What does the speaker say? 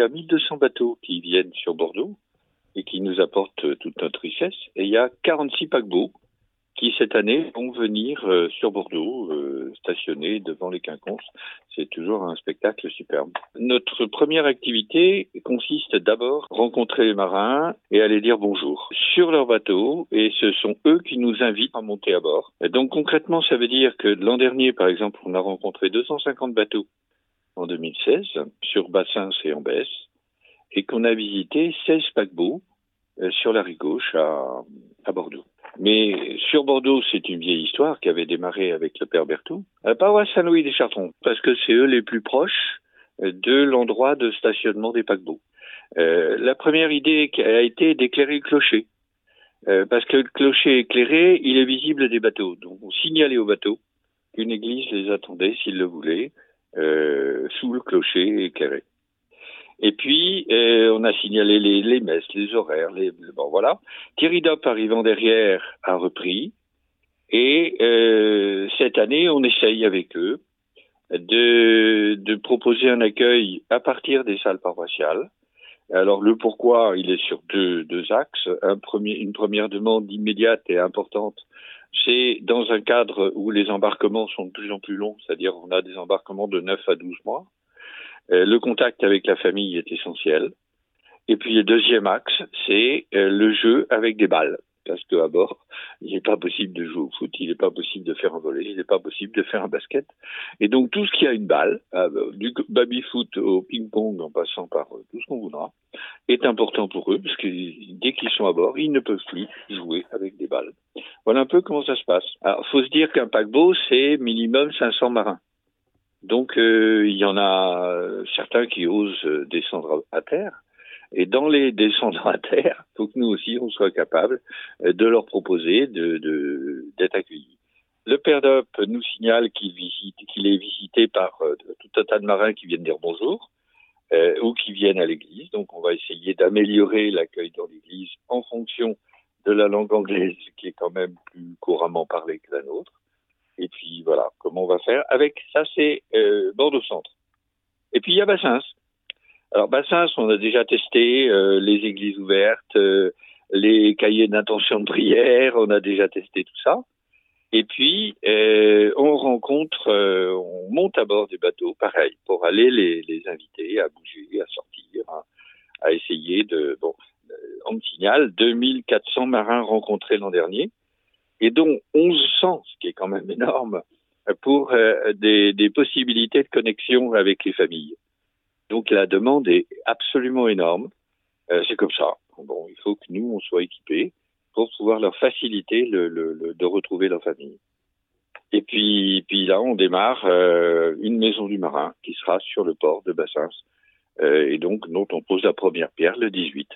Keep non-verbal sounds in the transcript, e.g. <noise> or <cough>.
y a 1200 bateaux qui viennent sur Bordeaux et qui nous apportent toute notre richesse. Et il y a 46 paquebots qui cette année vont venir euh, sur Bordeaux, euh, stationner devant les quinconces. C'est toujours un spectacle superbe. Notre première activité consiste d'abord à rencontrer les marins et à les dire bonjour sur leur bateau et ce sont eux qui nous invitent à monter à bord. Donc concrètement, ça veut dire que l'an dernier, par exemple, on a rencontré 250 bateaux en 2016 sur Bassins et en Besse et qu'on a visité 16 paquebots euh, sur la rive gauche à, Bordeaux. Mais sur Bordeaux, c'est une vieille histoire qui avait démarré avec le père Berthoud. À Saint-Louis des Chartrons, parce que c'est eux les plus proches euh, de l'endroit de stationnement des paquebots. Euh, la première idée a été d'éclairer le clocher. Parce que le clocher éclairé, il est visible des bateaux. Donc on signalait aux bateaux qu'une église les attendait, s'ils le voulaient, sous le clocher éclairé. Et puis, euh, on a signalé les, les, messes, les horaires, les, bon voilà. Thierry Dopp arrivant derrière a repris. Et euh, cette année, on essaye avec eux de, de proposer un accueil à partir des salles paroissiales. Alors le pourquoi, il est sur deux, axes. Un premier, une première demande immédiate et importante, c'est dans un cadre où les embarquements sont de plus en plus longs, c'est-à-dire on a des embarquements de 9 à 12 mois. Euh, le contact avec la famille est essentiel. Et puis le deuxième axe, c'est euh, le jeu avec des balles. Parce qu'à bord, <laughs> il n'est pas possible de jouer au foot, il n'est pas possible de faire un volet, il n'est pas possible de faire un basket. Et donc tout ce qui a une balle, euh, du baby-foot au ping-pong en passant par tout ce qu'on voudra, est important pour eux, parce que dès qu'ils sont à bord, ils ne peuvent plus jouer avec des balles. Voilà un peu comment ça se passe. Alors, faut se dire qu'un paquebot, c'est minimum 500 marins. Donc euh, il y en a certains qui osent descendre à terre. Et dans les descendants à terre, faut que nous aussi on soit capable de leur proposer de, de, d'être accueillis. Le père d'Op nous signale qu'il qu'il est visité par euh, tout un tas de marins qui viennent dire bonjour euh, ou qui viennent à l'église. Donc on va essayer d'améliorer l'accueil dans l'église en fonction de la langue anglaise qui est quand même plus couramment parlée que la nôtre. Et puis voilà, comment on va faire avec ça, c'est euh, Bordeaux Centre. Et puis il y a Bassins. Alors Bassins, on a déjà testé euh, les églises ouvertes, euh, les cahiers d'intention de prière, on a déjà testé tout ça. Et puis euh, on rencontre, euh, on monte à bord des bateaux, pareil, pour aller les, les inviter à bouger, à sortir, à, essayer de. Bon, on me signale 2400 marins rencontrés l'an dernier et dont 1100, ce qui est quand même énorme, pour euh, des, des, possibilités de connexion avec les familles. Donc la demande est absolument énorme. Euh, c'est comme ça. Bon, il faut que nous, on soit équipés pour pouvoir leur faciliter le, de retrouver leur famille. Et puis, puis là, on démarre euh, une maison du marin qui sera sur le port de Bassins, euh, et donc dont on pose la première pierre le 18.